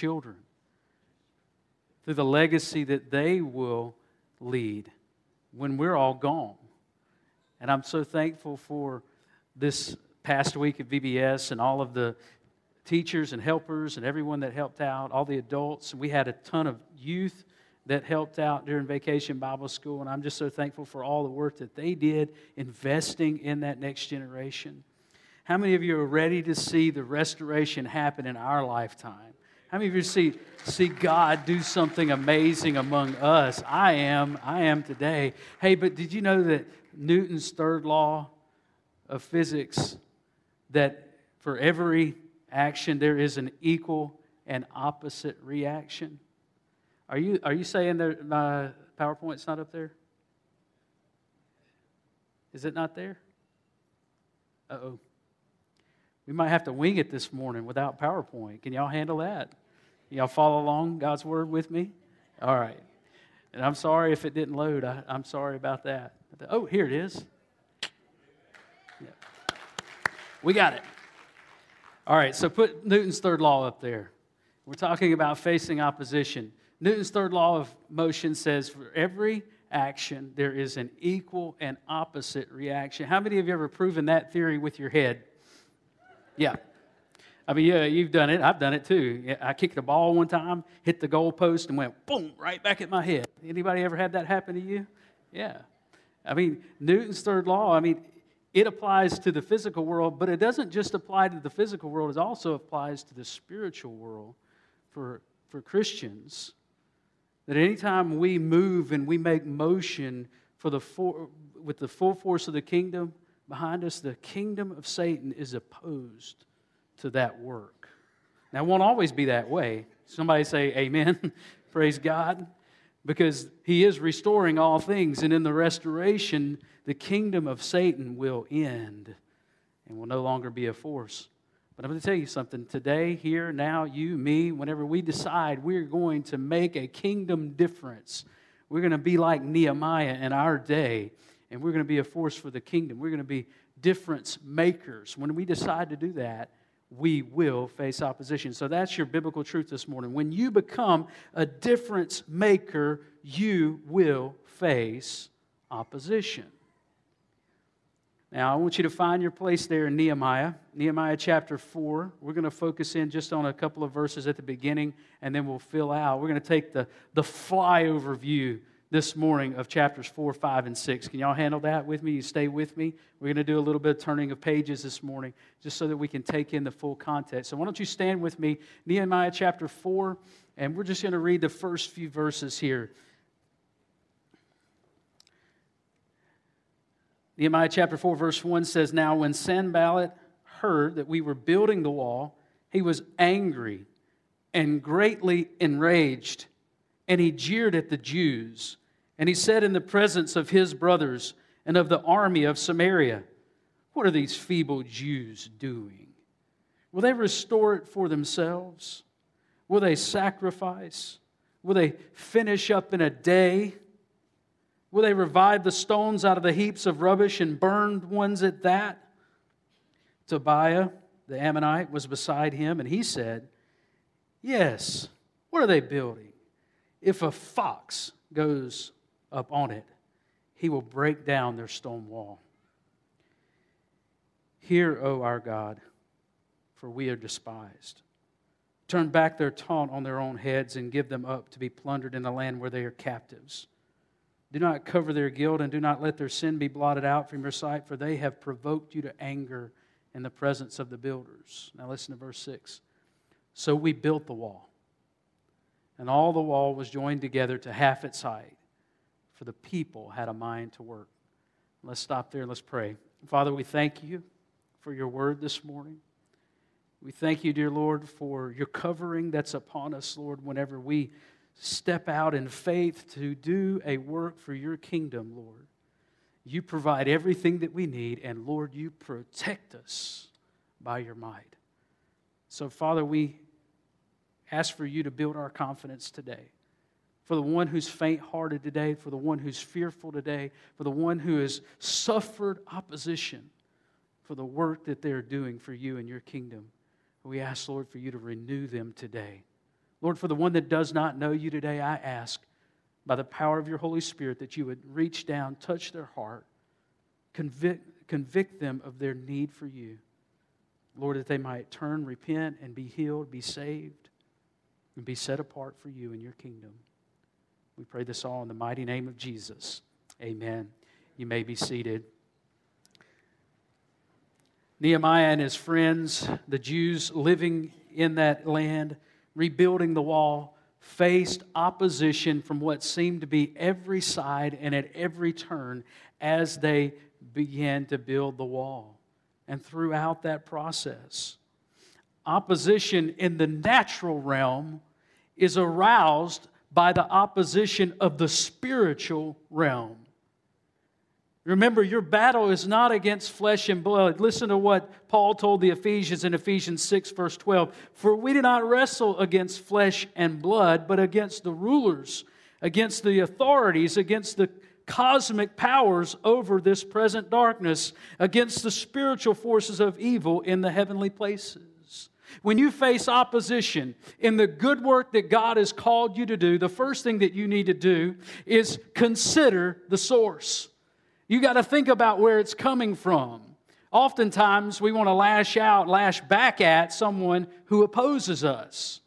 children, through the legacy that they will lead when we're all gone. And I'm so thankful for this past week at VBS and all of the teachers and helpers and everyone that helped out, all the adults. We had a ton of youth that helped out during vacation Bible school, and I'm just so thankful for all the work that they did investing in that next generation. How many of you are ready to see the restoration happen in our lifetime? How many of you see, see God do something amazing among us? I am. I am today. Hey, but did you know that Newton's third law of physics that for every action there is an equal and opposite reaction? Are you, are you saying that my PowerPoint's not up there? Is it not there? Uh oh. We might have to wing it this morning without PowerPoint. Can y'all handle that? Y'all follow along God's word with me? All right. And I'm sorry if it didn't load. I, am sorry about that. Oh, here it is. Yeah. We got it. All right, so put Newton's third law up there. We're talking about facing opposition. Newton's third law of motion says for every action, there is an equal and opposite reaction. How many of you ever proven that theory with your head? Yeah. I mean, yeah, you've done it. I've done it too. I kicked a ball one time, hit the goalpost, and went boom right back at my head. Anybody ever had that happen to you? Yeah. I mean, Newton's third law, I mean, it applies to the physical world, but it doesn't just apply to the physical world, it also applies to the spiritual world for, for Christians. That anytime we move and we make motion for the for, with the full force of the kingdom behind us, the kingdom of Satan is opposed to that work. Now, it won't always be that way. Somebody say, Amen. Praise God. Because he is restoring all things, and in the restoration, the kingdom of Satan will end and will no longer be a force. But I'm going to tell you something. Today, here, now, you, me, whenever we decide we're going to make a kingdom difference, we're going to be like Nehemiah in our day, and we're going to be a force for the kingdom. We're going to be difference makers. When we decide to do that, we will face opposition. So that's your biblical truth this morning. When you become a difference maker, you will face opposition. Now, I want you to find your place there in Nehemiah, Nehemiah chapter 4. We're going to focus in just on a couple of verses at the beginning, and then we'll fill out. We're going to take the, the flyover view this morning of chapters 4, 5, and 6. Can y'all handle that with me? You stay with me? We're going to do a little bit of turning of pages this morning just so that we can take in the full context. So, why don't you stand with me, Nehemiah chapter 4, and we're just going to read the first few verses here. Nehemiah chapter 4, verse 1 says, Now when Sanballat heard that we were building the wall, he was angry and greatly enraged, and he jeered at the Jews and he said in the presence of his brothers and of the army of Samaria, What are these feeble Jews doing? Will they restore it for themselves? Will they sacrifice? Will they finish up in a day? Will they revive the stones out of the heaps of rubbish and burned ones at that? Tobiah, the Ammonite, was beside him, and he said, Yes, what are they building? If a fox goes up on it, he will break down their stone wall. Hear, O our God, for we are despised. Turn back their taunt on their own heads and give them up to be plundered in the land where they are captives. Do not cover their guilt and do not let their sin be blotted out from your sight, for they have provoked you to anger in the presence of the builders. Now listen to verse 6. So we built the wall, and all the wall was joined together to half its height for the people had a mind to work. Let's stop there. and Let's pray. Father, we thank you for your word this morning. We thank you, dear Lord, for your covering that's upon us, Lord, whenever we step out in faith to do a work for your kingdom, Lord. You provide everything that we need, and Lord, you protect us by your might. So, Father, we ask for you to build our confidence today for the one who's faint hearted today, for the one who's fearful today, for the one who has suffered opposition for the work that they're doing for you and your kingdom. We ask, Lord, for you to renew them today. Lord, for the one that does not know you today, I ask by the power of your Holy Spirit that you would reach down, touch their heart, convict, convict them of their need for you. Lord, that they might turn, repent, and be healed, be saved, and be set apart for you in your kingdom. We pray this all in the mighty name of Jesus. Amen. You may be seated. Nehemiah and his friends, the Jews living in that land, rebuilding the wall, faced opposition from what seemed to be every side and at every turn as they began to build the wall. And throughout that process, opposition in the natural realm is aroused by the opposition of the spiritual realm. Remember, your battle is not against flesh and blood. Listen to what Paul told the Ephesians in Ephesians 6, verse 12. For we do not wrestle against flesh and blood, but against the rulers, against the authorities, against the cosmic powers over this present darkness, against the spiritual forces of evil in the heavenly places. When you face opposition in the good work that God has called you to do, the first thing that you need to do is consider the source. You got to think about where it's coming from. Oftentimes, we want to lash out, lash back at someone who opposes us.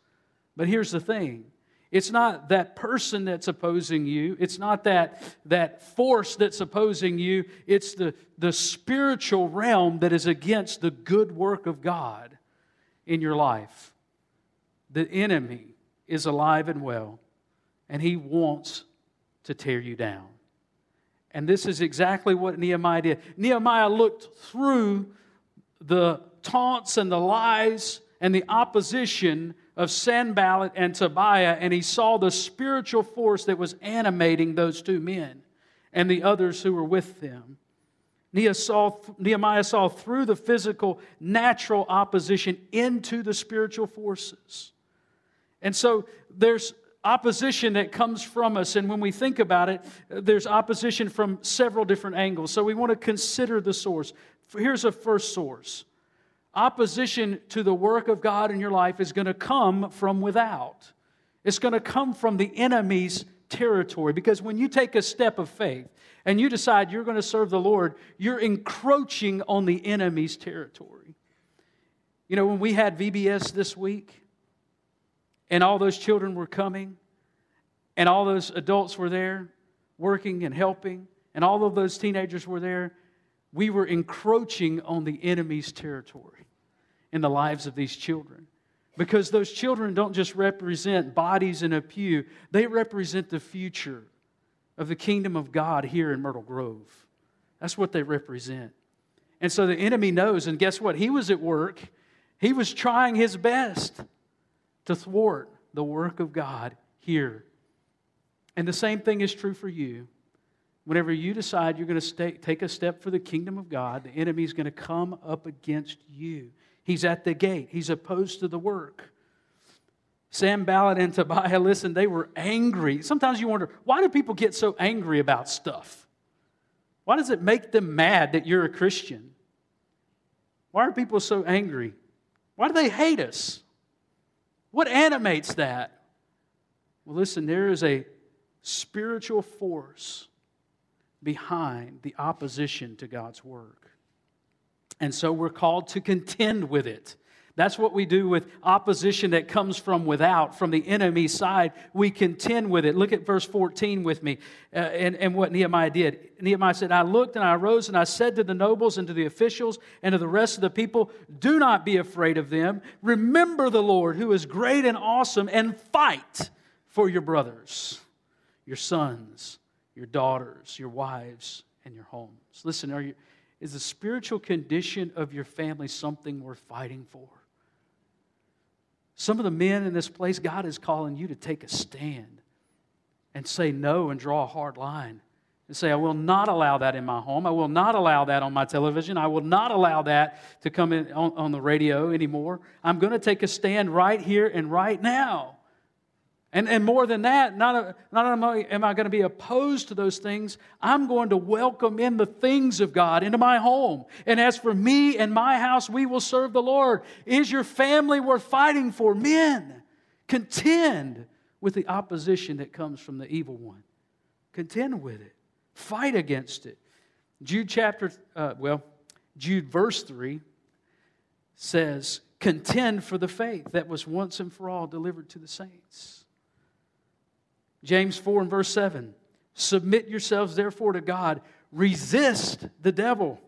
But here's the thing it's not that person that's opposing you, it's not that, that force that's opposing you, it's the, the spiritual realm that is against the good work of God in your life. The enemy is alive and well, and he wants to tear you down. And this is exactly what Nehemiah did. Nehemiah looked through the taunts and the lies and the opposition of Sanballat and Tobiah, and he saw the spiritual force that was animating those two men and the others who were with them. Nehemiah saw, through the physical, natural opposition into the spiritual forces. And so there's opposition that comes from us. And when we think about it, there's opposition from several different angles. So we want to consider the source. Here's a first source opposition to the work of God in your life is going to come from without, it's going to come from the enemy's territory. Because when you take a step of faith, and you decide you're going to serve the Lord, you're encroaching on the enemy's territory. You know, when we had VBS this week, and all those children were coming, and all those adults were there working and helping, and all of those teenagers were there, we were encroaching on the enemy's territory in the lives of these children. Because those children don't just represent bodies in a pew, they represent the future of the kingdom of God here in Myrtle Grove. That's what they represent. And so the enemy knows, and guess what? He was at work, he was trying his best to thwart the work of God here. And the same thing is true for you. Whenever you decide you're going to stay, take a step for the kingdom of God, the enemy is going to come up against you. He's at the gate, he's opposed to the work. Sanballat and Tobiah, listen, they were angry. Sometimes you wonder, why do people get so angry about stuff? Why does it make them mad that you're a Christian? Why are people so angry? Why do they hate us? What animates that? Well, listen, there is a spiritual force behind the opposition to God's work. And so we're called to contend with it. That's what we do with opposition that comes from without, from the enemy side. We contend with it. Look at verse 14 with me uh, and, and what Nehemiah did. Nehemiah said, I looked and I rose and I said to the nobles and to the officials and to the rest of the people, Do not be afraid of them. Remember the Lord who is great and awesome and fight for your brothers, your sons, your daughters, your wives, and your homes. Listen, are you, is the spiritual condition of your family something worth fighting for? Some of the men in this place, God is calling you to take a stand and say no and draw a hard line. And say, I will not allow that in my home. I will not allow that on my television. I will not allow that to come in on, on the radio anymore. I'm going to take a stand right here and right now. And, and more than that, not, not am I, am I going to be opposed to those things, I'm going to welcome in the things of God into my home. And as for me and my house, we will serve the Lord. Is your family worth fighting for? Men, Contend with the opposition that comes from the evil one. Contend with it, fight against it. Jude chapter, uh, well, Jude verse 3 says, Contend for the faith that was once and for all delivered to the saints. James 4 and verse 7 Submit yourselves therefore to God, resist the devil,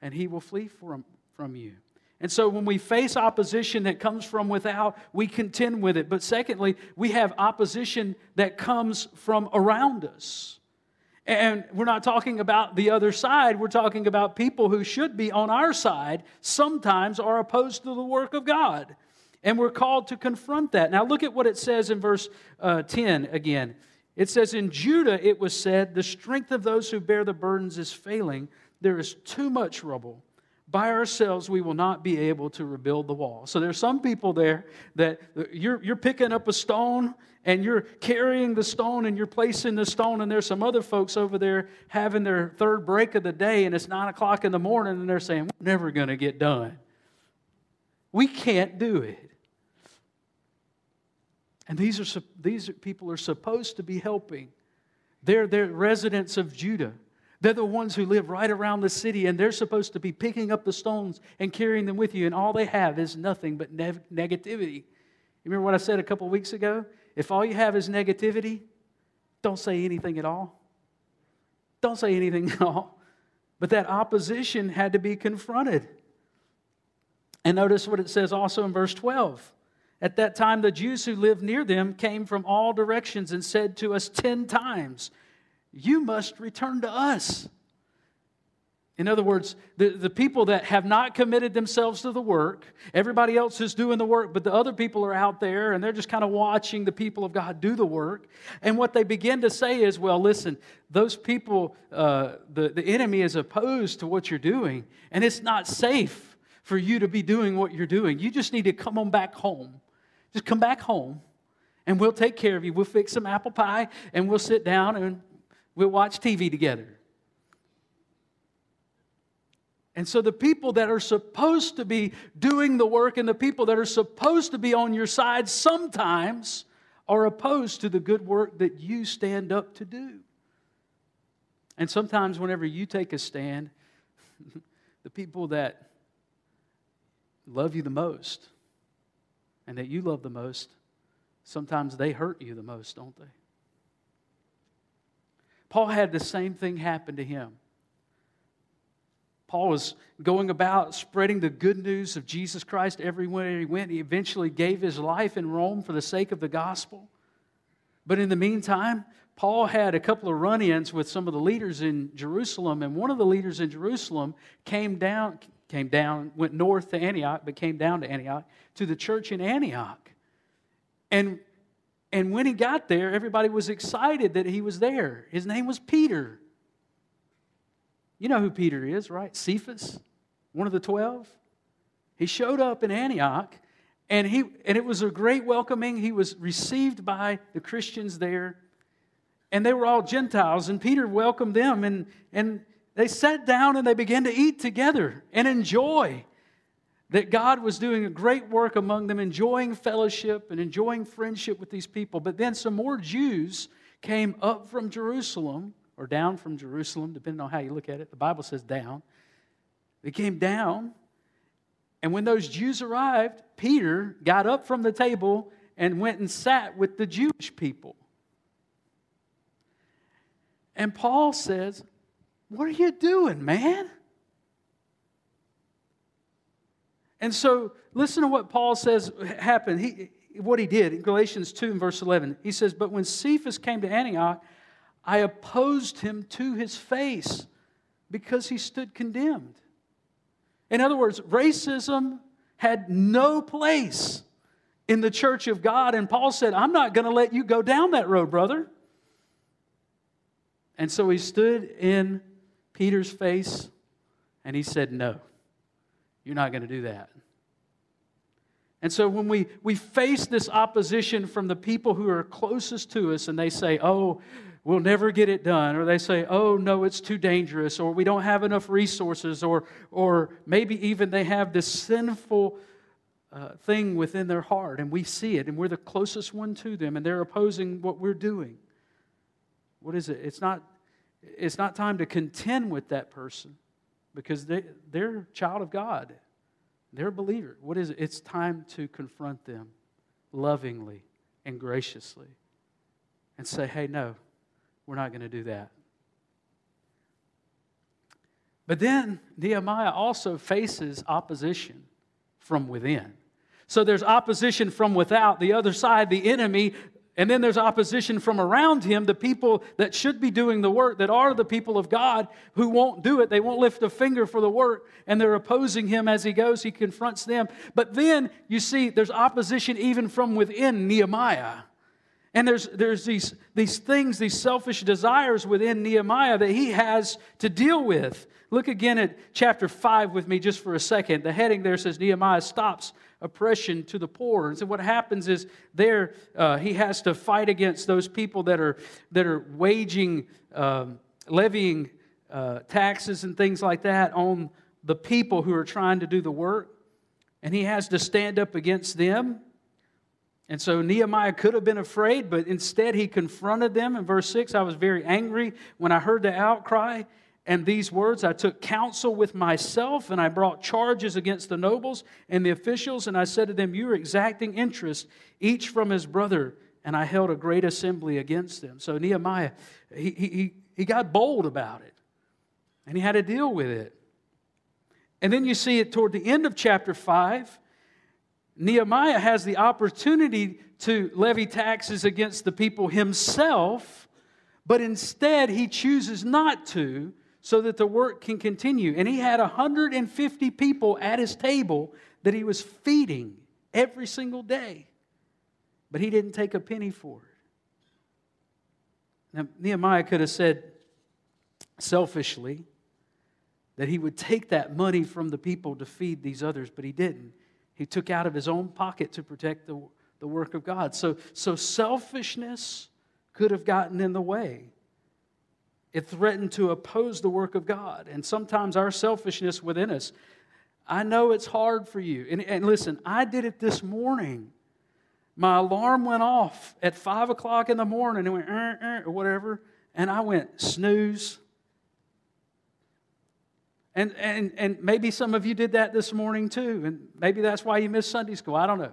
and he will flee from, from you. And so when we face opposition that comes from without, we contend with it. But secondly, we have opposition that comes from around us. And we're not talking about the other side, we're talking about people who should be on our side, sometimes are opposed to the work of God. And we're called to confront that. Now, look at what it says in verse uh, 10 again. It says, In Judah it was said, The strength of those who bear the burdens is failing. There is too much rubble by ourselves we will not be able to rebuild the wall. So there's some people there that you're, you're picking up a stone and you're carrying the stone and you're placing the stone, and there's some other folks over there having their third break of the day, and it's nine o'clock in the morning, and they're saying, We're never going to get done. We can't do it. And these, are, these people are supposed to be helping. They're, they're residents of Judah. They're the ones who live right around the city, and they're supposed to be picking up the stones and carrying them with you, and all they have is nothing but ne- negativity. You remember what I said a couple weeks ago? If all you have is negativity, don't say anything at all. Don't say anything at all. But that opposition had to be confronted. And notice what it says also in verse 12. At that time, the Jews who lived near them came from all directions and said to us ten times, you must return to us. In other words, the, the people that have not committed themselves to the work, everybody else is doing the work, but the other people are out there and they're just kind of watching the people of God do the work. And what they begin to say is, well, listen, those people, uh, the, the enemy is opposed to what you're doing, and it's not safe for you to be doing what you're doing. You just need to come on back home. Just come back home, and we'll take care of you. We'll fix some apple pie, and we'll sit down and We'll watch TV together. And so, the people that are supposed to be doing the work and the people that are supposed to be on your side sometimes are opposed to the good work that you stand up to do. And sometimes, whenever you take a stand, the people that love you the most and that you love the most, sometimes they hurt you the most, don't they? Paul had the same thing happen to him. Paul was going about spreading the good news of Jesus Christ everywhere he went. He eventually gave his life in Rome for the sake of the gospel. But in the meantime, Paul had a couple of run ins with some of the leaders in Jerusalem, and one of the leaders in Jerusalem came down, came down, went north to Antioch, but came down to Antioch, to the church in Antioch. And and when he got there, everybody was excited that he was there. His name was Peter. You know who Peter is, right? Cephas, one of the 12. He showed up in Antioch, and, he, and it was a great welcoming. He was received by the Christians there, and they were all Gentiles, and Peter welcomed them, and, and they sat down and they began to eat together and enjoy that God was doing a great work among them, enjoying fellowship and enjoying friendship with these people. But then some more Jews came up from Jerusalem, or down from Jerusalem, depending on how you look at it. The Bible says down. They came down, and when those Jews arrived, Peter got up from the table and went and sat with the Jewish people. And Paul says, What are you doing, man? And so, listen to what Paul says happened. He, what he did in Galatians 2 and verse 11. He says, But when Cephas came to Antioch, I opposed him to his face because he stood condemned. In other words, racism had no place in the church of God. And Paul said, I'm not going to let you go down that road, brother. And so he stood in Peter's face and he said, No. You're not going to do that. And so when we, we face this opposition from the people who are closest to us and they say, oh, we'll never get it done, or they say, oh, no, it's too dangerous, or we don't have enough resources, or, or maybe even they have this sinful uh, thing within their heart, and we see it, and we're the closest one to them, and they're opposing what we're doing. What is it? It's not, it's not time to contend with that person because they, they're a child of God. They're a believer. What is it? It's time to confront them lovingly and graciously and say, hey, no, we're not going to do that. But then Nehemiah also faces opposition from within. So there's opposition from without, the other side, the enemy, and then there's opposition from around him, the people that should be doing the work, that are the people of God, who won't do it. They won't lift a finger for the work, and they're opposing him as he goes. He confronts them. But then you see there's opposition even from within Nehemiah. And there's, there's these, these things, these selfish desires within Nehemiah that he has to deal with. Look again at chapter 5 with me just for a second. The heading there says Nehemiah stops oppression to the poor. And so what happens is there uh, he has to fight against those people that are, that are waging, um, levying uh, taxes and things like that on the people who are trying to do the work. And he has to stand up against them. And so Nehemiah could have been afraid, but instead he confronted them. In verse 6, I was very angry when I heard the outcry and these words. I took counsel with myself, and I brought charges against the nobles and the officials, and I said to them, You are exacting interest, each from his brother. And I held a great assembly against them. So Nehemiah, he, he, he got bold about it, and he had to deal with it. And then you see it toward the end of chapter 5 Nehemiah has the opportunity to levy taxes against the people himself, but instead he chooses not to so that the work can continue. And he had 150 people at his table that he was feeding every single day, but he didn't take a penny for it. Now, Nehemiah could have said selfishly that he would take that money from the people to feed these others, but he didn't. He took out of his own pocket to protect the, the work of God. So, so selfishness could have gotten in the way. It threatened to oppose the work of God. And sometimes our selfishness within us, I know it's hard for you. And, and listen, I did it this morning. My alarm went off at 5 o'clock in the morning. It went, uh, uh, or whatever. And I went, snooze. And, and, and maybe some of you did that this morning too, and maybe that's why you missed Sunday school. I don't know.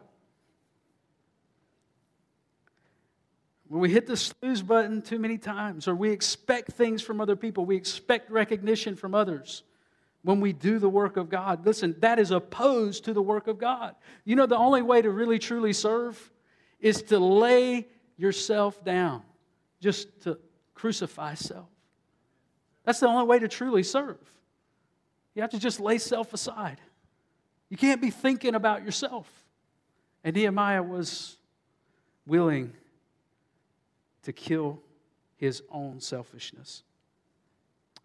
When we hit the snooze button too many times, or we expect things from other people, we expect recognition from others when we do the work of God. Listen, that is opposed to the work of God. You know, the only way to really truly serve is to lay yourself down, just to crucify self. That's the only way to truly serve. You have to just lay self aside. You can't be thinking about yourself. And Nehemiah was willing to kill his own selfishness.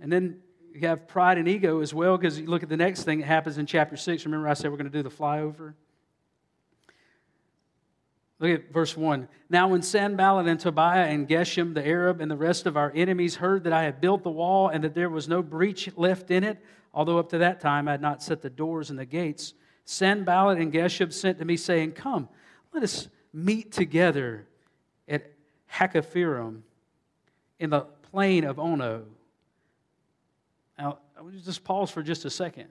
And then you have pride and ego as well, because you look at the next thing that happens in chapter 6. Remember, I said we're going to do the flyover? Look at verse 1. Now, when Sanballat and Tobiah and Geshem the Arab and the rest of our enemies heard that I had built the wall and that there was no breach left in it, although up to that time I had not set the doors and the gates, Sanballat and Geshem sent to me, saying, Come, let us meet together at Hakkephirim in the plain of Ono. Now, I will just pause for just a second.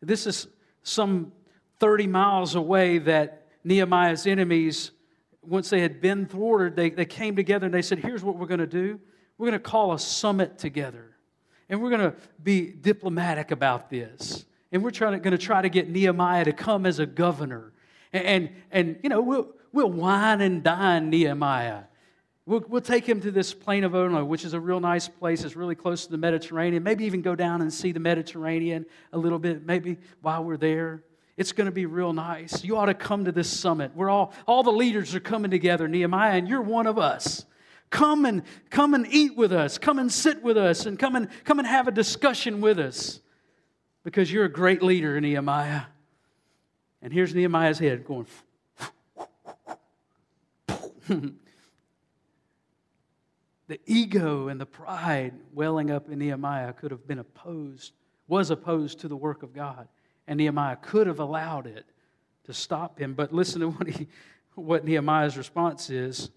This is some 30 miles away that Nehemiah's enemies, once they had been thwarted, they, they came together and they said, Here's what we're going to do. We're going to call a summit together. And we're going to be diplomatic about this. And we're trying to, going to try to get Nehemiah to come as a governor. And, and, and you know, we'll, we'll wine and dine Nehemiah. We'll, we'll take him to this plain of Ono, which is a real nice place. It's really close to the Mediterranean. Maybe even go down and see the Mediterranean a little bit, maybe while we're there. It's going to be real nice. You ought to come to this summit. We're all, all the leaders are coming together, Nehemiah, and you're one of us. Come and come and eat with us. Come and sit with us and come and come and have a discussion with us. Because you're a great leader, Nehemiah. And here's Nehemiah's head going. the ego and the pride welling up in Nehemiah could have been opposed, was opposed to the work of God. And Nehemiah could have allowed it to to stop him. But listen to what, he, what Nehemiah's response is.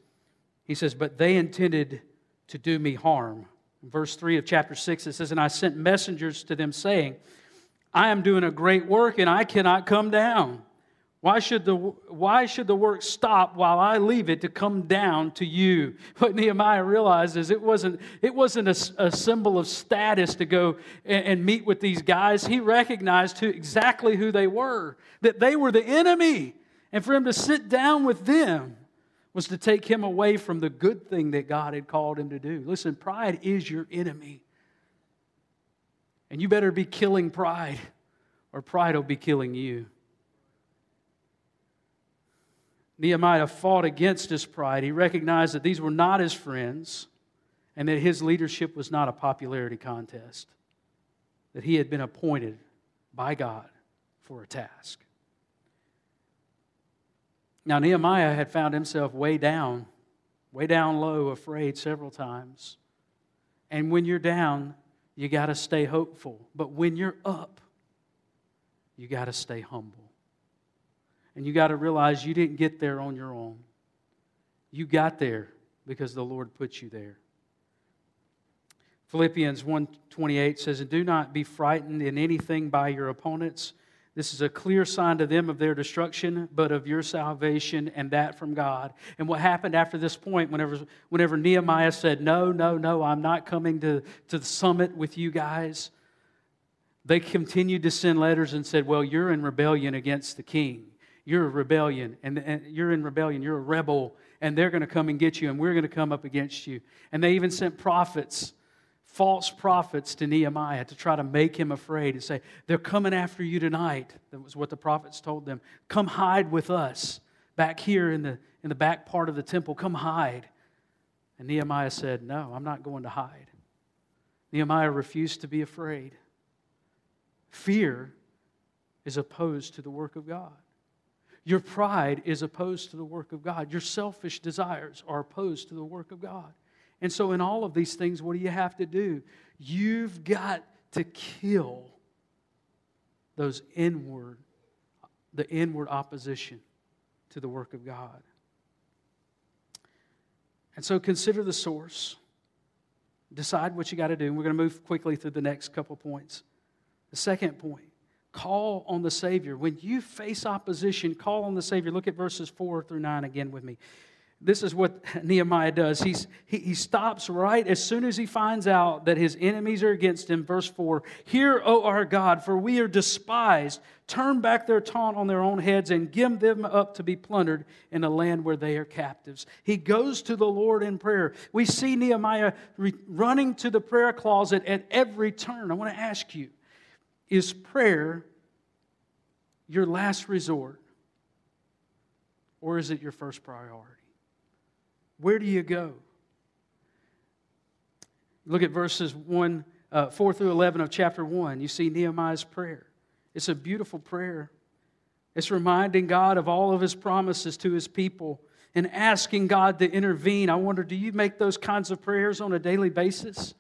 He says, But they intended to do me harm. In verse 3 of chapter 6, it says, And I sent messengers to them saying, I am doing a great work and I cannot come down. Why should, the, why should the work stop while I leave it to come down to you? What Nehemiah realizes it wasn't, it wasn't a, a symbol of status to go and, and meet with these guys. He recognized who, exactly who they were, that they were the enemy. And for him to sit down with them was to take him away from the good thing that God had called him to do. Listen, pride is your enemy. And you better be killing pride, or pride will be killing you. Nehemiah fought against his pride. He recognized that these were not his friends and that his leadership was not a popularity contest, that he had been appointed by God for a task. Now, Nehemiah had found himself way down, way down low, afraid several times. And when you're down, you got to stay hopeful. But when you're up, you got to stay humble. And you got to realize you didn't get there on your own. You got there because the Lord put you there. Philippians 1:28 says, "And do not be frightened in anything by your opponents. This is a clear sign to them of their destruction, but of your salvation, and that from God." And what happened after this point, whenever, whenever Nehemiah said, No, no, no, I'm not coming to, to the summit with you guys, they continued to send letters and said, Well, you're in rebellion against the king. You're a rebellion, and, and you're in rebellion. You're a rebel, and they're going to come and get you, and we're going to come up against you. And they even sent prophets, false prophets, to Nehemiah to try to make him afraid and say, They're coming after you tonight. That was what the prophets told them. Come hide with us back here in the, in the back part of the temple. Come hide. And Nehemiah said, No, I'm not going to hide. Nehemiah refused to be afraid. Fear is opposed to the work of God. Your pride is opposed to the work of God. Your selfish desires are opposed to the work of God. And so, in all of these things, what do you have to do? You've got to kill those inward, the inward opposition to the work of God. And so, consider the source. Decide what you got to do. And we're going to move quickly through the next couple points. The second point Call on the Savior. When you face opposition, call on the Savior. Look at verses 4 through 9 again with me. This is what Nehemiah does. He's, he, he stops right as soon as he finds out that his enemies are against him. Verse 4 Hear, O our God, for we are despised. Turn back their taunt on their own heads and give them up to be plundered in a land where they are captives. He goes to the Lord in prayer. We see Nehemiah re- running to the prayer closet at every turn. I want to ask you is prayer your last resort? Or is it your first priority? Where do you go? Look at verses 1, uh, 4 through 11 of chapter 1. You see Nehemiah's prayer. It's a beautiful prayer. It's reminding God of all of his promises to his people and asking God to intervene. I wonder, do you make those kinds of prayers on a daily basis?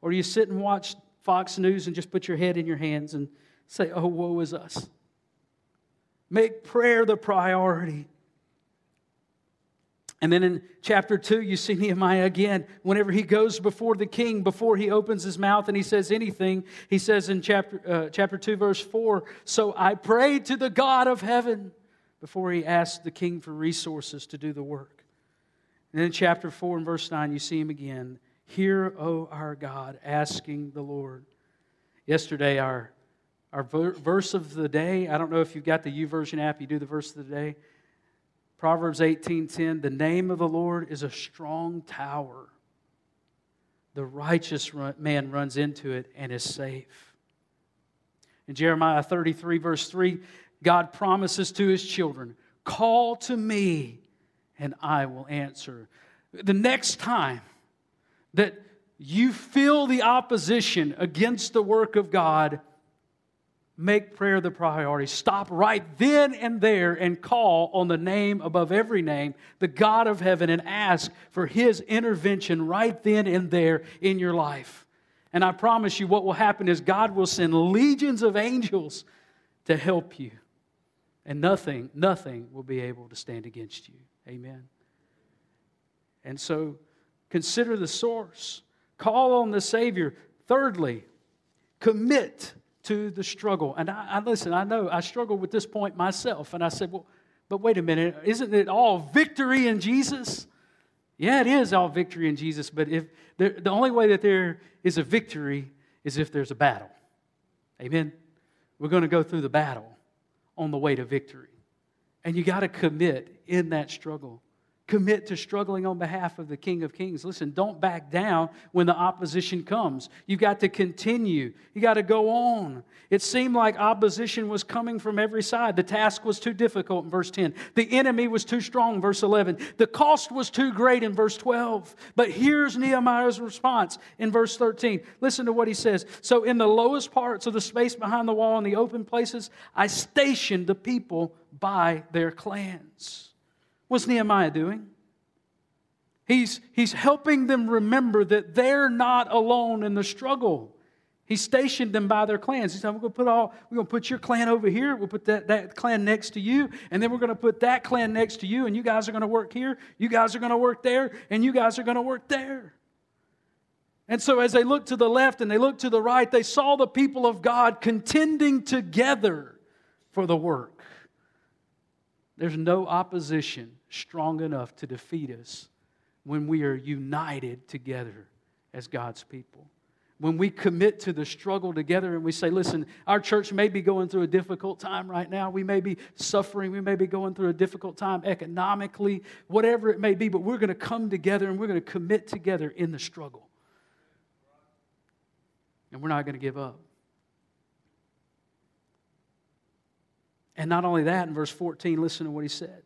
Or do you sit and watch Fox News and just put your head in your hands and say, Oh, woe is us. Make prayer the priority. And then in chapter 2, you see Nehemiah again. Whenever he goes before the king, before he opens his mouth and he says anything, he says in chapter, uh, chapter 2, verse 4 So I prayed to the God of heaven before he asked the king for resources to do the work. And then in chapter 4 and verse 9, you see him again. Hear, O our God, asking the Lord. Yesterday, our, our verse of the day, I don't know if you've got the YouVersion app, you do the verse of the day. Proverbs 18:10, the name of the Lord is a strong tower. The righteous man runs into it and is safe. In Jeremiah 33, verse 3, God promises to his children, Call to me and I will answer. The next time that you feel the opposition against the work of God, make prayer the priority. Stop right then and there and call on the name above every name, the God of heaven, and ask for His intervention right then and there in your life. And I promise you, what will happen is God will send legions of angels to help you. and nothing, nothing will be able to stand against you. Amen. And so consider the source, call on the Savior. Thirdly, commit to the struggle. And I, I listen, I know I struggled with this point myself, and I said, well, but wait a minute, isn't it all victory in Jesus? Yeah, it is all victory in Jesus, but if there, the only way that there is a victory is if there's a battle. Amen. We're going to go through the battle on the way to victory. And you got to commit in that struggle. Commit to struggling on behalf of the King of Kings. Listen, don't back down when the opposition comes. You've got to continue. You got to go on. It seemed like opposition was coming from every side. The task was too difficult in verse 10. The enemy was too strong, verse 11. The cost was too great in verse 12. But here's Nehemiah's response in verse 13. Listen to what he says. So, in the lowest parts of the space behind the wall, in the open places, I stationed the people by their clans. What's Nehemiah doing? He's, he's helping them remember that they're not alone in the struggle. He stationed them by their clans. He said, We're going to put all, we're to put your clan over here. We'll put that, that clan next to you. And then we're going to put that clan next to you. And you guys are going to work here. You guys are going to work there. And you guys are going to work there. And so as they looked to the left and they looked to the right, they saw the people of God contending together for the work. There's no opposition strong enough to defeat us when we are united together as God's people. When we commit to the struggle together and we say, listen, our church may be going through a difficult time right now. We may be suffering. We may be going through a difficult time economically, whatever it may be, but we're going to come together and we're going to commit together in the struggle. And we're not going to give up. And not only that, in verse 14, listen to what he said.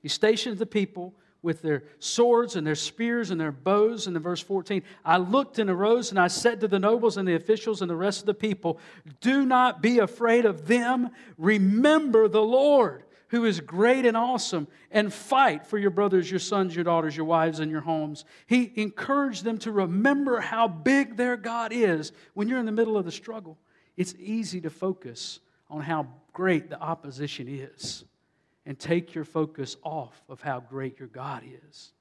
He stationed the people with their swords and their spears and their bows. And in verse 14, I looked and arose and I said to the nobles and the officials and the rest of the people, Do not be afraid of them. Remember the Lord, who is great and awesome, and fight for your brothers, your sons, your daughters, your wives, and your homes. He encouraged them to remember how big their God is when you're in the middle of the struggle. It's easy to focus on how great the opposition is and take your focus off of how great your God is.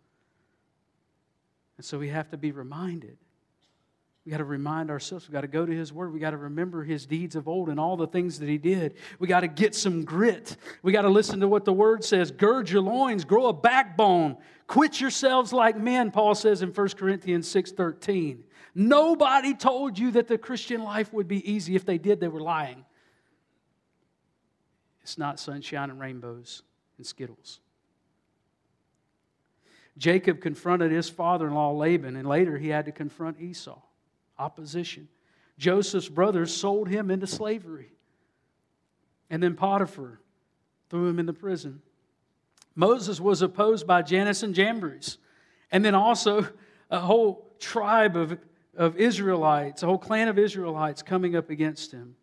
And so we have to be reminded. We got to remind ourselves. We got to go to His Word. We got to remember His deeds of old and all the things that He did. We got to get some grit. We got to listen to what the Word says. Gird your loins, grow a backbone, quit yourselves like men. Paul says in 1 Corinthians six thirteen. Nobody told you that the Christian life would be easy. If they did, they were lying. It's not sunshine and rainbows and skittles. Jacob confronted his father in law Laban, and later he had to confront Esau. Opposition. Joseph's brothers sold him into slavery. And then Potiphar threw him into prison. Moses was opposed by Jannes and Jambres. And then also a whole tribe of, of Israelites, a whole clan of Israelites coming up against him.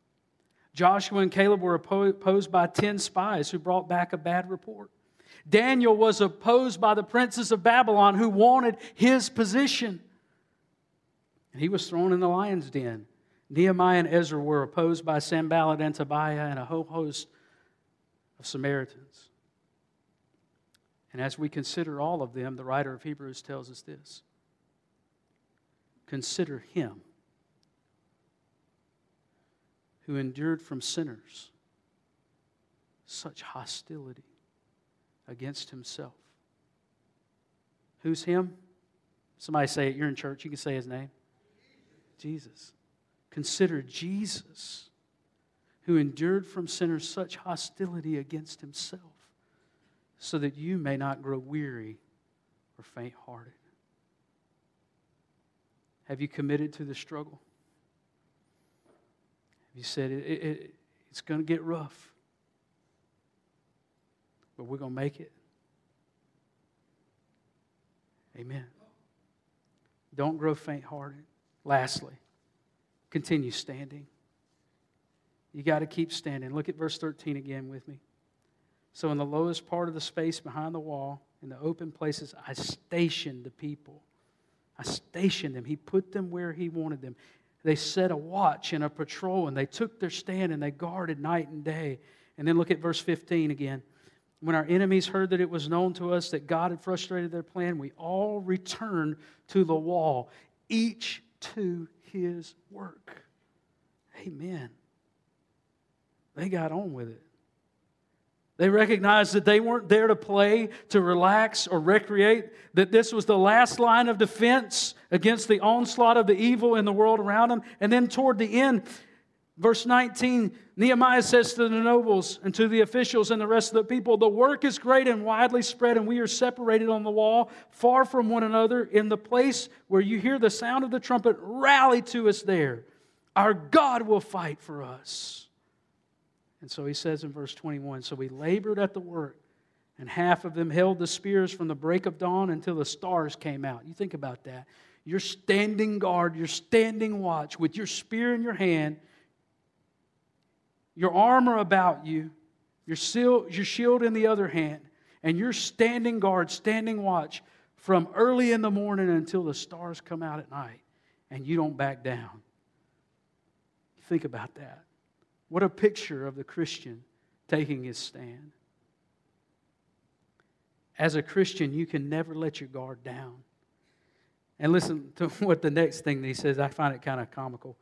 Joshua and Caleb were opposed by 10 spies who brought back a bad report. Daniel was opposed by the princes of Babylon who wanted his position. And he was thrown in the lion's den. Nehemiah and Ezra were opposed by Sanballat and Tobiah and a whole host of Samaritans. And as we consider all of them, the writer of Hebrews tells us this Consider him who endured from sinners such hostility against himself. Who's him? Somebody say it. You're in church. You can say his name. Jesus. Consider Jesus, who endured from sinners such hostility against himself, so that you may not grow weary or faint hearted. Have you committed to the struggle? He said, it, it, It's going to get rough, but we're going to make it. Amen. Don't grow faint hearted. Lastly, continue standing. You got to keep standing. Look at verse 13 again with me. So, in the lowest part of the space behind the wall, in the open places, I stationed the people. I stationed them. He put them where He wanted them they set a watch and a patrol and they took their stand and they guarded night and day. And then look at verse 15 again. When our enemies heard that it was known to us that God had frustrated their plan, we all returned to the wall, each to his work. Amen. They got on with it. They recognized that they weren't there to play, to relax, or recreate, that this was the last line of defense against the onslaught of the evil in the world around them. And then toward the end, verse 19, Nehemiah says to the nobles and to the officials and the rest of the people, The work is great and widely spread, and we are separated on the wall, far from one another. In the place where you hear the sound of the trumpet, rally to us there. Our God will fight for us. And so he says in verse 21 So we labored at the work, and half of them held the spears from the break of dawn until the stars came out. You think about that. You're standing guard, you're standing watch with your spear in your hand, your armor about you, your, your shield in the other hand, and you're standing guard, standing watch from early in the morning until the stars come out at night, and you don't back down. Think about that. What a picture of the Christian taking his stand. As a Christian, you can never let your guard down. And listen to what the next thing he says. I find it kind of comical.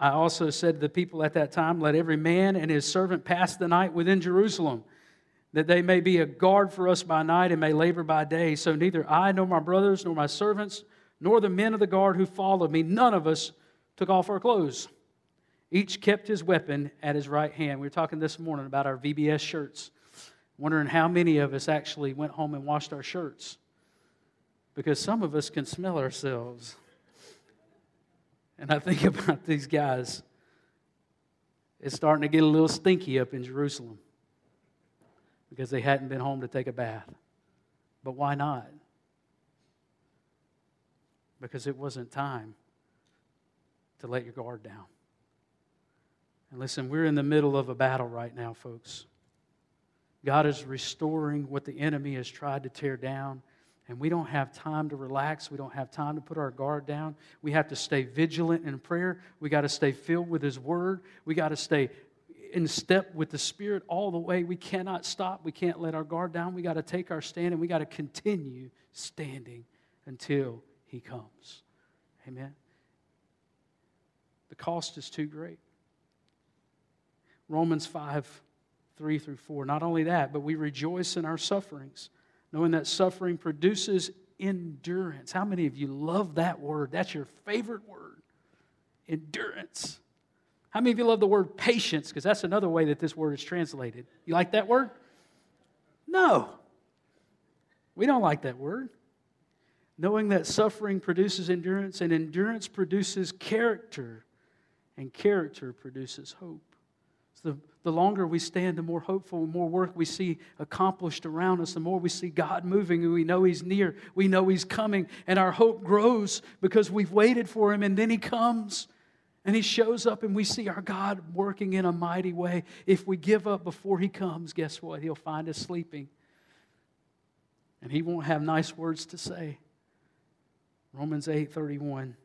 I also said to the people at that time, Let every man and his servant pass the night within Jerusalem, that they may be a guard for us by night and may labor by day. So neither I, nor my brothers, nor my servants, nor the men of the guard who followed me, none of us took off our clothes. Each kept his weapon at his right hand. We were talking this morning about our VBS shirts, wondering how many of us actually went home and washed our shirts. Because some of us can smell ourselves. And I think about these guys. It's starting to get a little stinky up in Jerusalem because they hadn't been home to take a bath. But why not? Because it wasn't time to let your guard down. And listen, we're in the middle of a battle right now, folks. God is restoring what the enemy has tried to tear down. And we don't have time to relax. We don't have time to put our guard down. We have to stay vigilant in prayer. We got to stay filled with His Word. We got to stay in step with the Spirit all the way. We cannot stop. We can't let our guard down. We got to take our stand and we got to continue standing until He comes. Amen. The cost is too great. Romans 5 3 through 4. Not only that, but we rejoice in our sufferings, knowing that suffering produces endurance. How many of you love that word? That's your favorite word endurance. How many of you love the word patience? Because that's another way that this word is translated. You like that word? No. We don't like that word. Knowing that suffering produces endurance, and endurance produces character, and character produces hope the, the longer we stand, the more hopeful, the more work we see accomplished around us, the more we see God moving and we know He's near, we know He's coming, and our hope grows because we've waited for Him and then He comes and He shows up and we see our God working in a mighty way. If we give up before He comes, guess what? He'll find us sleeping and He won't have nice words to say. Romans 8 31.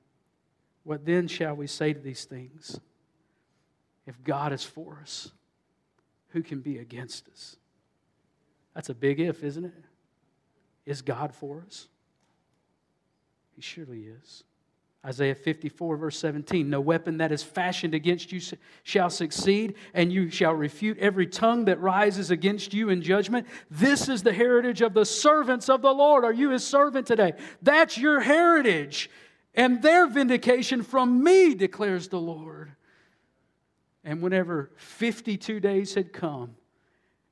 What then shall we say to these things? If God is for us, who can be against us? That's a big if, isn't it? Is God for us? He surely is. Isaiah 54, verse 17 No weapon that is fashioned against you shall succeed, and you shall refute every tongue that rises against you in judgment. This is the heritage of the servants of the Lord. Are you his servant today? That's your heritage, and their vindication from me, declares the Lord. And whenever 52 days had come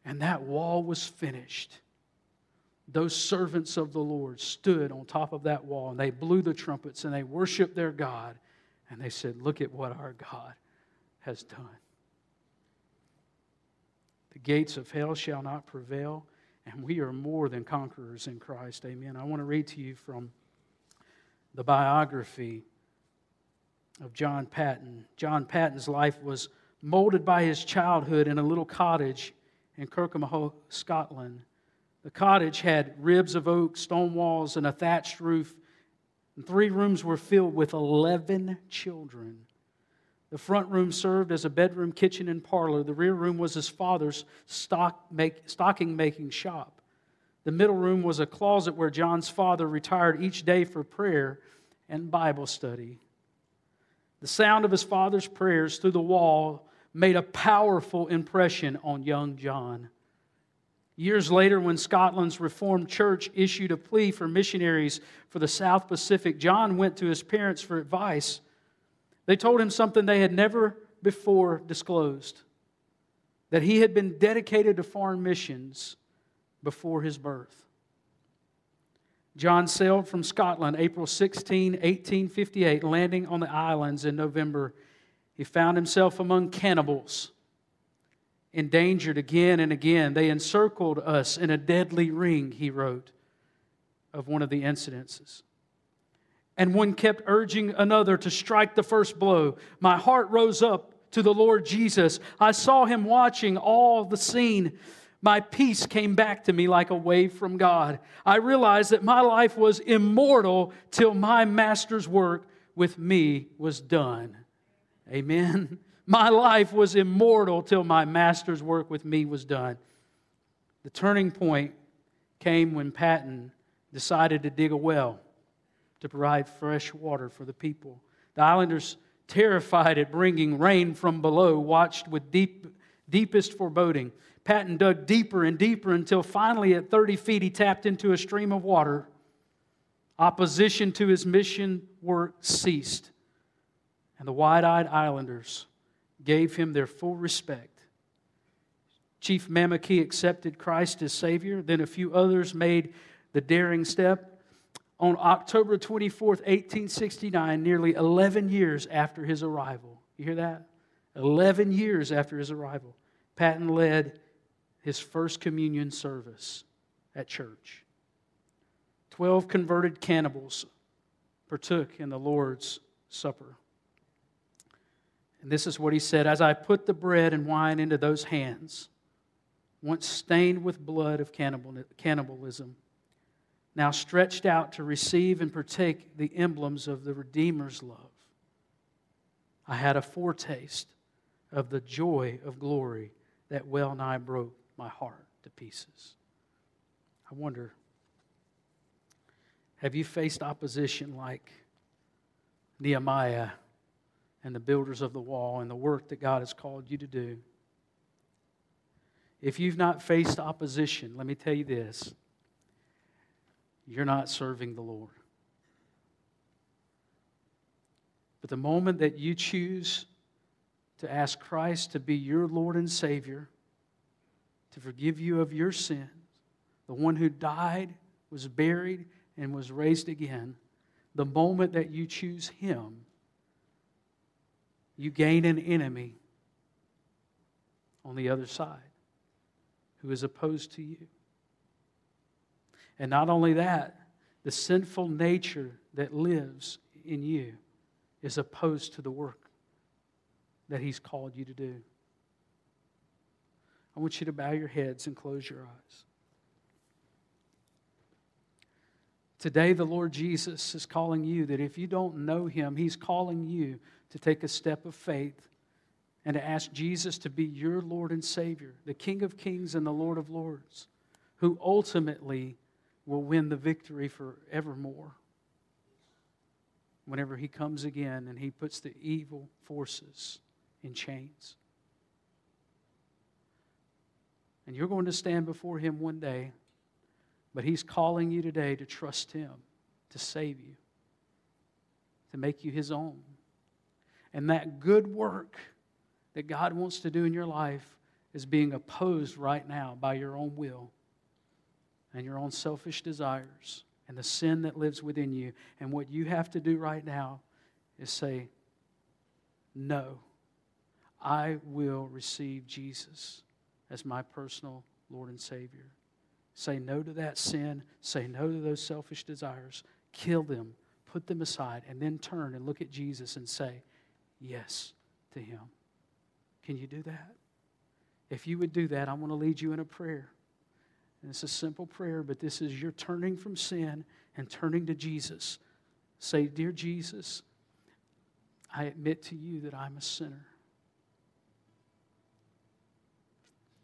and that wall was finished, those servants of the Lord stood on top of that wall and they blew the trumpets and they worshiped their God and they said, Look at what our God has done. The gates of hell shall not prevail, and we are more than conquerors in Christ. Amen. I want to read to you from the biography of John Patton. John Patton's life was molded by his childhood in a little cottage in Kirkmahoe, Scotland. The cottage had ribs of oak, stone walls, and a thatched roof. And three rooms were filled with 11 children. The front room served as a bedroom, kitchen, and parlor. The rear room was his father's stock make, stocking making shop. The middle room was a closet where John's father retired each day for prayer and Bible study. The sound of his father's prayers through the wall made a powerful impression on young John. Years later, when Scotland's Reformed Church issued a plea for missionaries for the South Pacific, John went to his parents for advice. They told him something they had never before disclosed that he had been dedicated to foreign missions before his birth. John sailed from Scotland April 16, 1858, landing on the islands in November. He found himself among cannibals, endangered again and again. They encircled us in a deadly ring, he wrote of one of the incidences. And one kept urging another to strike the first blow. My heart rose up to the Lord Jesus. I saw him watching all the scene. My peace came back to me like a wave from God. I realized that my life was immortal till my master's work with me was done. Amen. My life was immortal till my master's work with me was done. The turning point came when Patton decided to dig a well to provide fresh water for the people. The islanders, terrified at bringing rain from below, watched with deep, deepest foreboding. Patton dug deeper and deeper until finally, at 30 feet, he tapped into a stream of water. Opposition to his mission work ceased, and the wide eyed islanders gave him their full respect. Chief Namakei accepted Christ as Savior. Then a few others made the daring step. On October 24th, 1869, nearly 11 years after his arrival, you hear that? 11 years after his arrival, Patton led his first communion service at church. Twelve converted cannibals partook in the Lord's Supper. And this is what he said As I put the bread and wine into those hands, once stained with blood of cannibalism, now stretched out to receive and partake the emblems of the Redeemer's love, I had a foretaste of the joy of glory that well nigh broke my heart to pieces. I wonder have you faced opposition like Nehemiah and the builders of the wall and the work that God has called you to do? If you've not faced opposition, let me tell you this you're not serving the Lord. But the moment that you choose to ask Christ to be your Lord and Savior, to forgive you of your sins. The one who died, was buried, and was raised again. The moment that you choose Him, you gain an enemy on the other side who is opposed to you. And not only that, the sinful nature that lives in you is opposed to the work that He's called you to do. I want you to bow your heads and close your eyes. Today, the Lord Jesus is calling you that if you don't know him, he's calling you to take a step of faith and to ask Jesus to be your Lord and Savior, the King of Kings and the Lord of Lords, who ultimately will win the victory forevermore whenever he comes again and he puts the evil forces in chains. And you're going to stand before Him one day, but He's calling you today to trust Him, to save you, to make you His own. And that good work that God wants to do in your life is being opposed right now by your own will and your own selfish desires and the sin that lives within you. And what you have to do right now is say, No, I will receive Jesus as my personal Lord and Savior. Say no to that sin. Say no to those selfish desires. Kill them. Put them aside. And then turn and look at Jesus and say yes to Him. Can you do that? If you would do that, I want to lead you in a prayer. And it's a simple prayer, but this is your turning from sin and turning to Jesus. Say, Dear Jesus, I admit to you that I'm a sinner.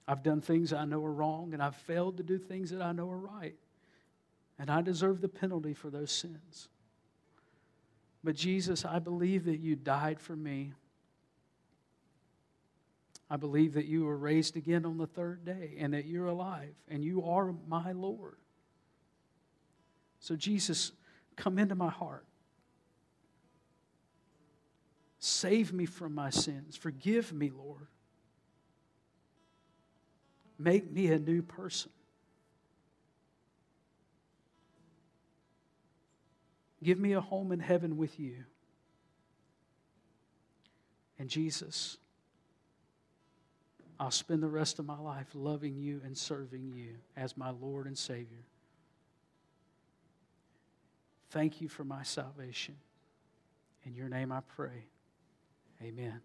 I've done things I know are wrong, and I've failed to do things that I know are right. And I deserve the penalty for those sins. But Jesus, I believe that you died for me. I believe that you were raised again on the third day and that you're alive and you are my Lord. So, Jesus, come into my heart. Save me from my sins. Forgive me, Lord. Make me a new person. Give me a home in heaven with you. And Jesus, I'll spend the rest of my life loving you and serving you as my Lord and Savior. Thank you for my salvation. In your name I pray. Amen.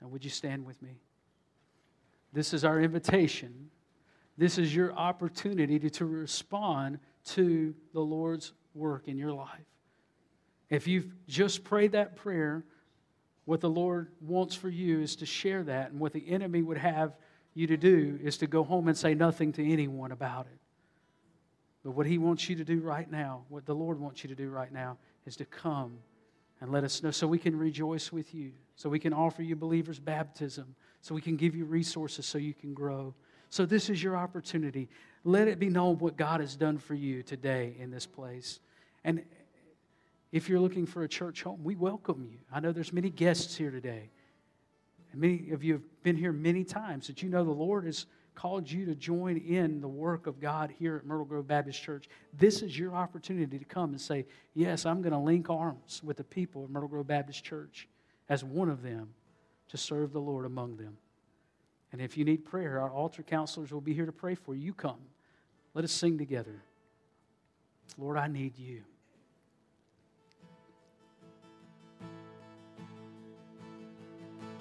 Now, would you stand with me? This is our invitation. This is your opportunity to, to respond to the Lord's work in your life. If you've just prayed that prayer, what the Lord wants for you is to share that, and what the enemy would have you to do is to go home and say nothing to anyone about it. But what He wants you to do right now, what the Lord wants you to do right now, is to come and let us know so we can rejoice with you, so we can offer you believers' baptism, so we can give you resources so you can grow. So, this is your opportunity. Let it be known what God has done for you today in this place. And if you're looking for a church home, we welcome you. I know there's many guests here today. And many of you have been here many times that you know the Lord has called you to join in the work of God here at Myrtle Grove Baptist Church. This is your opportunity to come and say, Yes, I'm going to link arms with the people of Myrtle Grove Baptist Church as one of them to serve the Lord among them. And if you need prayer, our altar counselors will be here to pray for you. You come. Let us sing together. Lord, I need you.